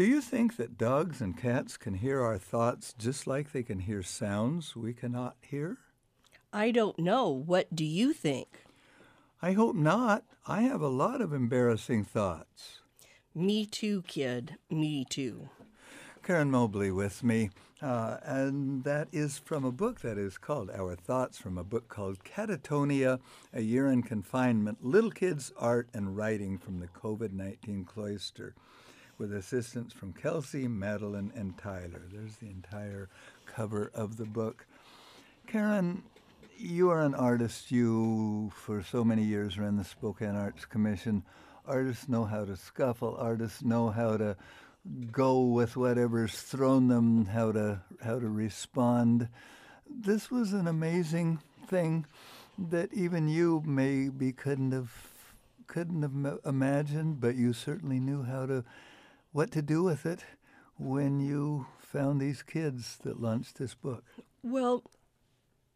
Do you think that dogs and cats can hear our thoughts just like they can hear sounds we cannot hear? I don't know. What do you think? I hope not. I have a lot of embarrassing thoughts. Me too, kid. Me too. Karen Mobley with me, uh, and that is from a book that is called Our Thoughts, from a book called Catatopia A Year in Confinement Little Kids' Art and Writing from the COVID 19 Cloister, with assistance from Kelsey, Madeline, and Tyler. There's the entire cover of the book. Karen, you are an artist. You, for so many years, ran the Spokane Arts Commission. Artists know how to scuffle. Artists know how to go with whatever's thrown them, how to how to respond. This was an amazing thing that even you maybe couldn't have couldn't have imagined, but you certainly knew how to what to do with it when you found these kids that launched this book. Well,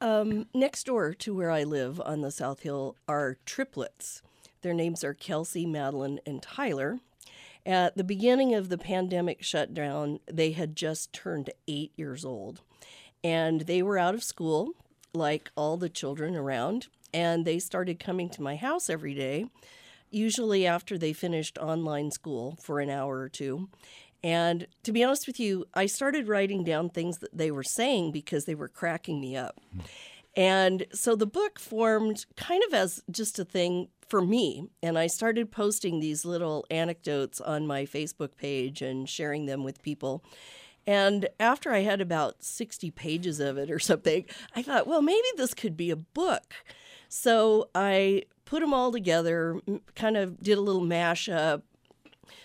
um, next door to where I live on the South Hill are triplets. Their names are Kelsey, Madeline, and Tyler. At the beginning of the pandemic shutdown, they had just turned eight years old. And they were out of school, like all the children around. And they started coming to my house every day, usually after they finished online school for an hour or two. And to be honest with you, I started writing down things that they were saying because they were cracking me up. And so the book formed kind of as just a thing for me. And I started posting these little anecdotes on my Facebook page and sharing them with people. And after I had about 60 pages of it or something, I thought, well, maybe this could be a book. So I put them all together, kind of did a little mashup,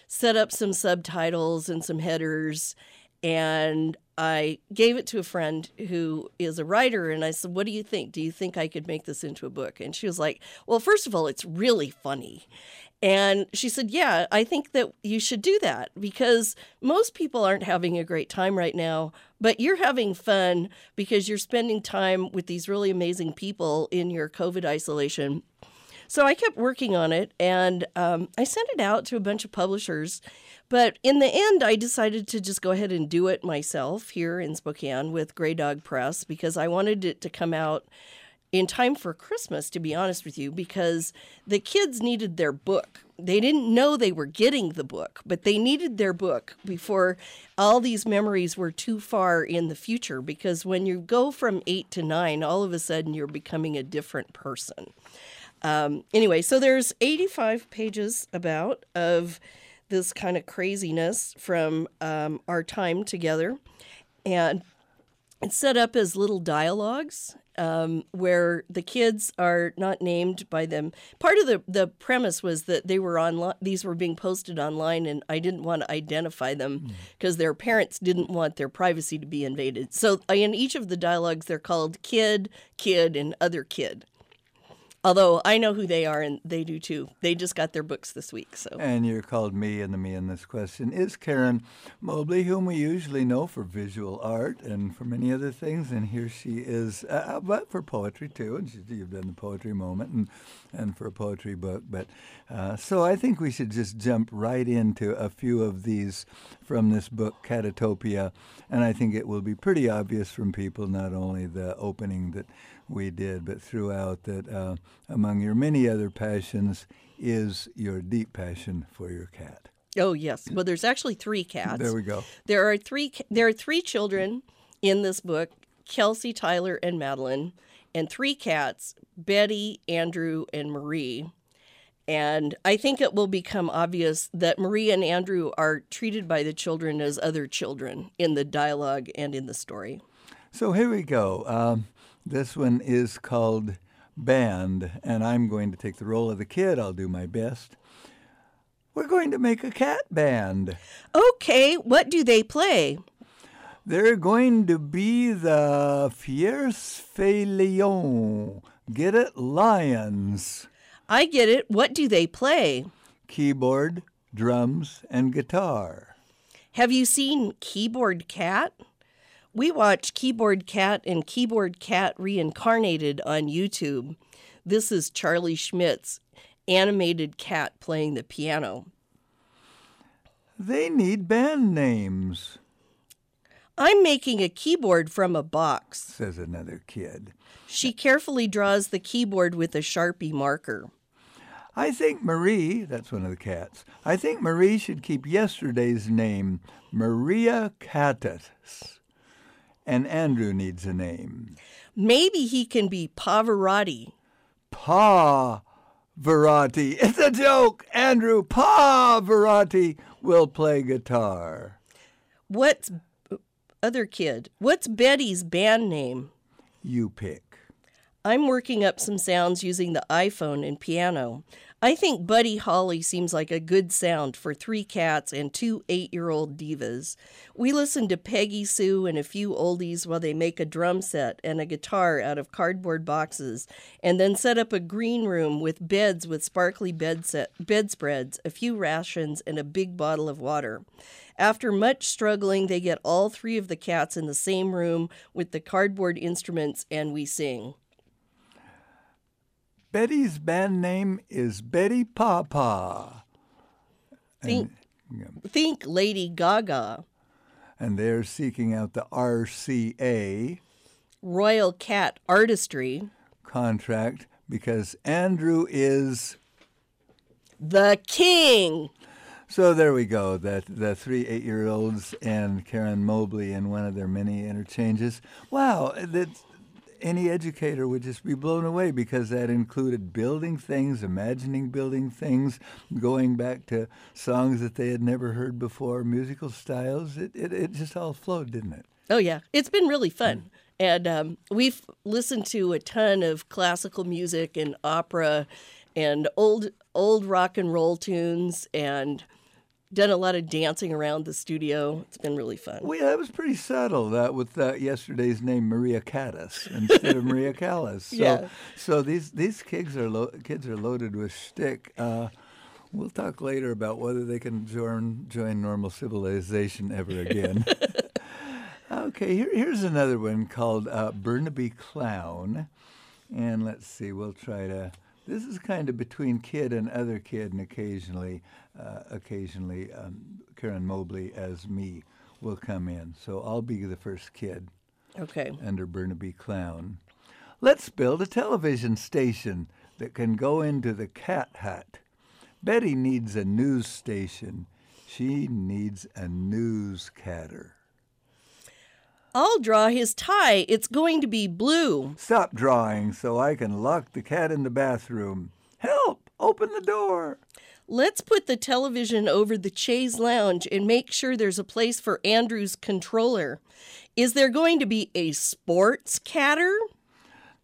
set up some subtitles and some headers, and I gave it to a friend who is a writer, and I said, What do you think? Do you think I could make this into a book? And she was like, Well, first of all, it's really funny. And she said, Yeah, I think that you should do that because most people aren't having a great time right now, but you're having fun because you're spending time with these really amazing people in your COVID isolation. So I kept working on it and um, I sent it out to a bunch of publishers. But in the end, I decided to just go ahead and do it myself here in Spokane with Grey Dog Press because I wanted it to come out in time for Christmas, to be honest with you, because the kids needed their book. They didn't know they were getting the book, but they needed their book before all these memories were too far in the future. Because when you go from eight to nine, all of a sudden you're becoming a different person. Um, anyway, so there's 85 pages about of this kind of craziness from um, our time together. And it's set up as little dialogues um, where the kids are not named by them. Part of the, the premise was that they were online; these were being posted online, and I didn't want to identify them because mm. their parents didn't want their privacy to be invaded. So in each of the dialogues, they're called kid, kid, and other kid. Although I know who they are and they do too. They just got their books this week. So. And you're called me, and the me in this question is Karen Mobley, whom we usually know for visual art and for many other things. And here she is, uh, uh but for poetry too. And she, you've done the poetry moment and and for a poetry book. But uh, so I think we should just jump right into a few of these from this book, Catatopia. And I think it will be pretty obvious from people not only the opening that we did, but throughout that uh, among your many other passions is your deep passion for your cat. Oh yes. Well, there's actually three cats. There we go. There are three. There are three children in this book: Kelsey, Tyler, and Madeline, and three cats: Betty, Andrew, and Marie. And I think it will become obvious that Marie and Andrew are treated by the children as other children in the dialogue and in the story. So here we go. Um, this one is called Band, and I'm going to take the role of the kid. I'll do my best. We're going to make a cat band. Okay, what do they play? They're going to be the Fierce Felion. Get it? Lions. I get it. What do they play? Keyboard, drums, and guitar. Have you seen Keyboard Cat? We watch Keyboard Cat and Keyboard Cat Reincarnated on YouTube. This is Charlie Schmidt's animated cat playing the piano. They need band names, I'm making a keyboard from a box. says another kid. She carefully draws the keyboard with a Sharpie marker. I think Marie, that's one of the cats, I think Marie should keep yesterday's name Maria Catus. And Andrew needs a name. Maybe he can be Pavarotti. Pa Verati. It's a joke, Andrew. Pavarotti will play guitar. What's other kid? What's Betty's band name? You pick. I'm working up some sounds using the iPhone and piano. I think Buddy Holly seems like a good sound for three cats and two eight year old divas. We listen to Peggy Sue and a few oldies while they make a drum set and a guitar out of cardboard boxes, and then set up a green room with beds with sparkly bedspreads, a few rations, and a big bottle of water. After much struggling, they get all three of the cats in the same room with the cardboard instruments, and we sing. Betty's band name is Betty Papa. Think, think Lady Gaga, And they're seeking out the RCA Royal Cat Artistry, contract because Andrew is. The King. So there we go. That the three eight-year-olds and Karen Mobley in one of their many interchanges. Wow, that any educator would just be blown away because that included building things, imagining building things, going back to songs that they had never heard before, musical styles. It it, it just all flowed, didn't it? Oh, yeah. It's been really fun. And um, we've listened to a ton of classical music and opera and old old rock and roll tunes and done a lot of dancing around the studio. It's been really fun. Well, yeah, that was pretty subtle. That with uh, yesterday's name Maria Caddis instead of Maria Callas. So, Yeah. so these these kids are lo- kids are loaded with shtick. Uh, we'll talk later about whether they can join join normal civilization ever again. okay, here, here's another one called uh, Burnaby Clown, and let's see. We'll try to. This is kind of between kid and other kid, and occasionally, uh, occasionally, um, Karen Mobley as me will come in. So I'll be the first kid Okay. under Burnaby Clown. Let's build a television station that can go into the cat hut. Betty needs a news station. She needs a newscatter. I'll draw his tie. It's going to be blue. Stop drawing so I can lock the cat in the bathroom. Help! Open the door. Let's put the television over the chaise lounge and make sure there's a place for Andrew's controller. Is there going to be a sports catter?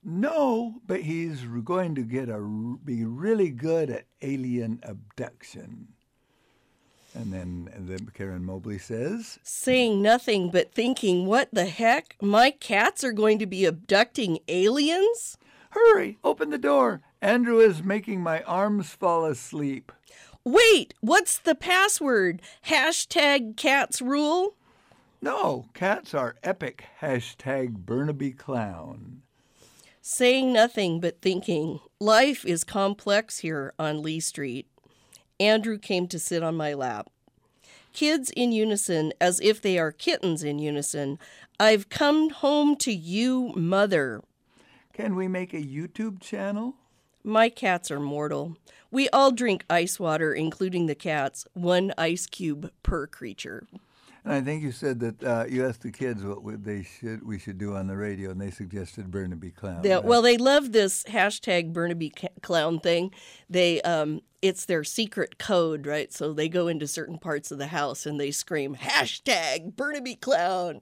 No, but he's going to get a be really good at alien abduction. And then, and then Karen Mobley says, Saying nothing but thinking, what the heck? My cats are going to be abducting aliens? Hurry, open the door. Andrew is making my arms fall asleep. Wait, what's the password? Hashtag cats rule? No, cats are epic. Hashtag Burnaby Clown. Saying nothing but thinking, life is complex here on Lee Street. Andrew came to sit on my lap. Kids in unison, as if they are kittens in unison. I've come home to you, mother. Can we make a YouTube channel? My cats are mortal. We all drink ice water, including the cats, one ice cube per creature. And I think you said that uh, you asked the kids what would they should we should do on the radio, and they suggested Burnaby Clown. They- right? well, they love this hashtag Burnaby Clown thing. They, um, it's their secret code, right? So they go into certain parts of the house and they scream hashtag Burnaby Clown.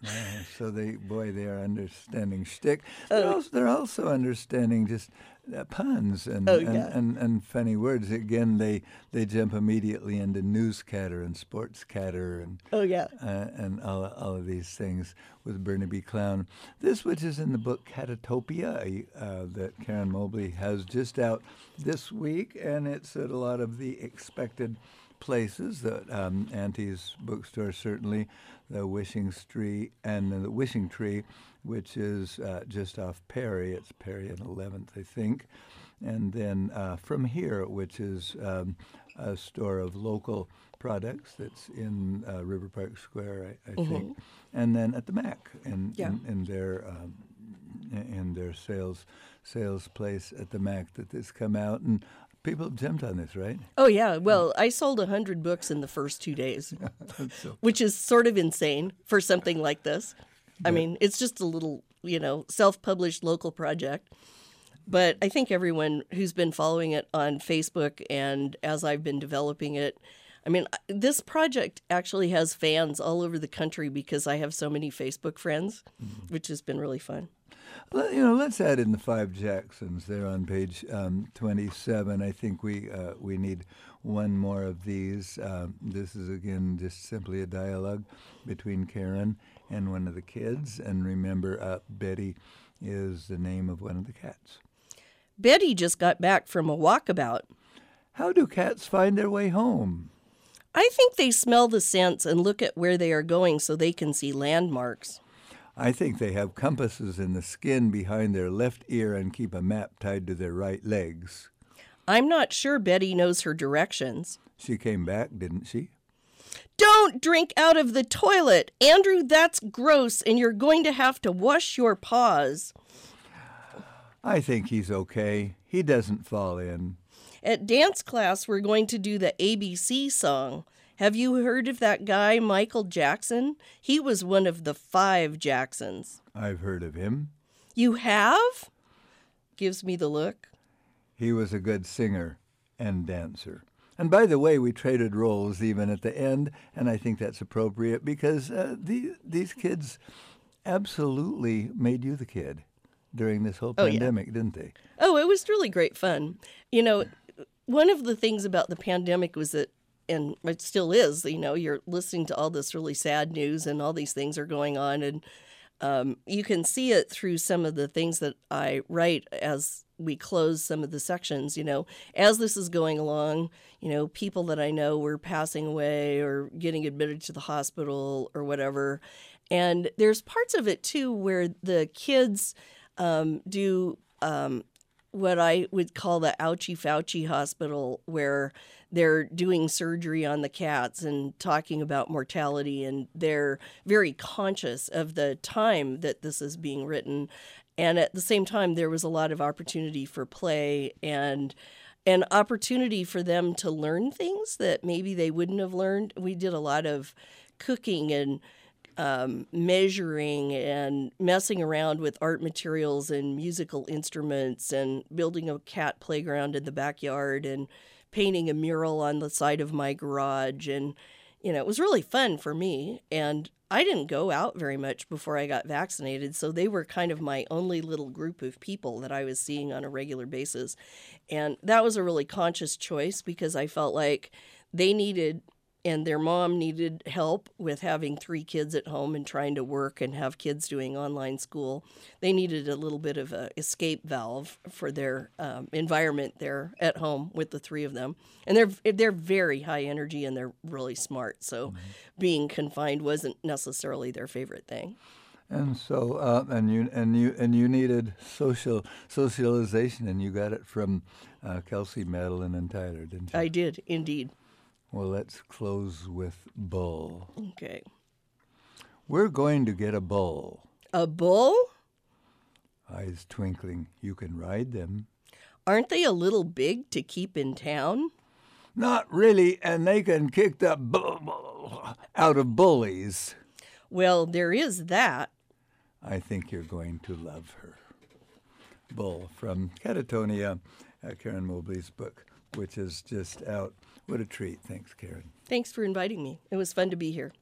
Yeah, so they, boy, they are understanding shtick. They're, Oh. also, they're also understanding just uh, puns and, Oh, and, yeah. and, and funny words. Again, they they jump immediately into newscatter and sportscatter and Oh yeah. uh, and all, all of these things with Burnaby Clown. This, which is in the book Catatopia, uh, that Karen Mobley has just out this week, and it's at a lot of the expected places. The um, Auntie's bookstore, certainly, the Wishing Tree, and the Wishing Tree, which is uh, just off Perry. It's Perry and 11th, I think. And then uh, from here, which is um, a store of local products that's in uh, River Park Square, I, I think, and then at the Mac in, Yeah. in, in their um, in- in their sales sales place at the Mac that this come out and people jumped on this, right? Oh yeah, well, I sold a hundred books in the first two days, so, which is sort of insane for something like this. I mean, it's just a little, you know, self-published local project. But I think everyone who's been following it on Facebook and as I've been developing it, I mean, this project actually has fans all over the country because I have so many Facebook friends, mm-hmm. which has been really fun. You know, let's add in the five Jacksons there on page um, 27. I think we uh, we need one more of these. Um, this is again just simply a dialogue between Karen and one of the kids. And remember, uh, Betty is the name of one of the cats. Betty just got back from a walkabout. How do cats find their way home? I think they smell the scents and look at where they are going so they can see landmarks. I think they have compasses in the skin behind their left ear and keep a map tied to their right legs. I'm not sure Betty knows her directions. She came back, didn't she? Don't drink out of the toilet. Andrew, that's gross, and you're going to have to wash your paws. I think he's okay. He doesn't fall in. At dance class, we're going to do the ABC song. Have you heard of that guy, Michael Jackson? He was one of the five Jacksons. I've heard of him. You have? Gives me the look. He was a good singer and dancer. And by the way, we traded roles even at the end, and I think that's appropriate because uh, the, these kids absolutely made you the kid during this whole Oh, yeah. pandemic, didn't they? Oh, it was really great fun. You know, one of the things about the pandemic was that, and it still is, you know, you're listening to all this really sad news and all these things are going on. And um, you can see it through some of the things that I write as we close some of the sections. You know, as this is going along, you know, people that I know were passing away or getting admitted to the hospital or whatever. And there's parts of it too where the kids um, do um, what I would call the ouchie Fauci hospital, where they're doing surgery on the cats and talking about mortality, and they're very conscious of the time that this is being written. And at the same time, there was a lot of opportunity for play and an opportunity for them to learn things that maybe they wouldn't have learned. We did a lot of cooking and um, measuring and messing around with art materials and musical instruments and building a cat playground in the backyard and painting a mural on the side of my garage and you know it was really fun for me and I didn't go out very much before I got vaccinated so they were kind of my only little group of people that I was seeing on a regular basis and that was a really conscious choice because I felt like they needed and their mom needed help with having three kids at home and trying to work and have kids doing online school. They needed a little bit of a escape valve for their um, environment there at home with the three of them. And they're they're very high energy and they're really smart. So being confined wasn't necessarily their favorite thing. And so, uh, and you and you and you needed social socialization, and you got it from uh, Kelsey, Madeline, and Tyler, didn't you? I did indeed. Well, let's close with bull. Okay. We're going to get a bull. A bull? Eyes twinkling. You can ride them. Aren't they a little big to keep in town? Not really, and they can kick the bull out of bullies. Well, there is that. I think you're going to love her. Bull from Catatopia, uh, Karen Mobley's book, which is just out. What a treat. Thanks, Karen. Thanks for inviting me. It was fun to be here.